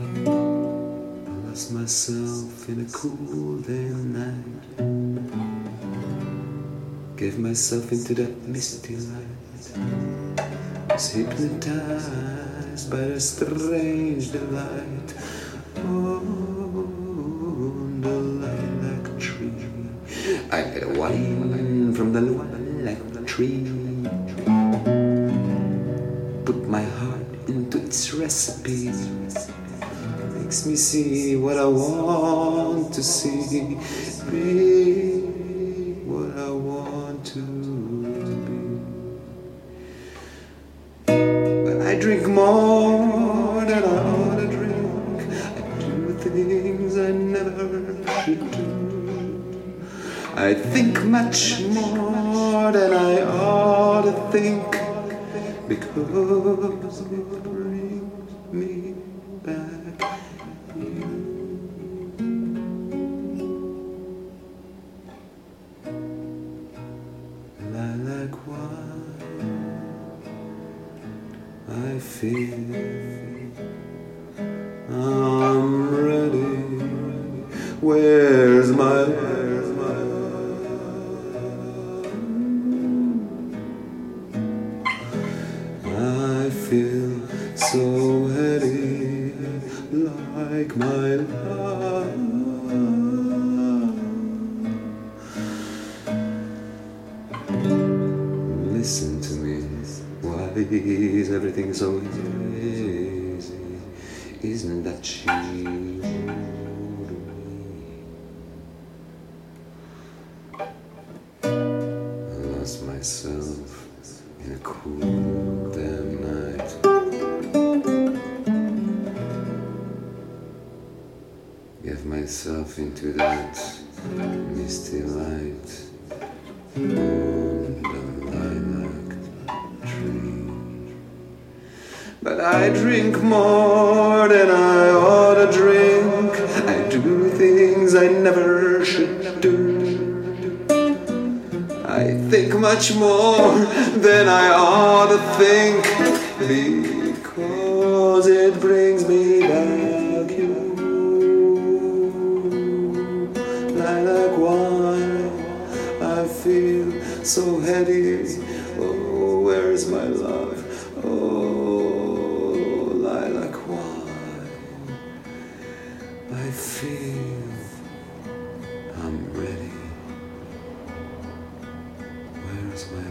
I lost myself in a cool day night. Gave myself into that misty light. Was hypnotized by a strange delight. Oh, the lilac tree. I get a wine from the lilac tree. Put my heart into its recipe. Makes me see what I want to see. Be what I want to be. But I drink more than I ought to drink. I do things I never should do. I think much more than I ought to think because I feel I'm ready. Where's my where's my I feel so heady, like my love. Listen why is everything so easy? Isn't that she? I lost myself in a cool damn night. Gave myself into that misty light But I drink more than I ought to drink. I do things I never should do. I think much more than I ought to think because it brings me back you. Lilac wine, I feel so heady. Oh, where's my love? Oh, I feel I'm ready. Where is my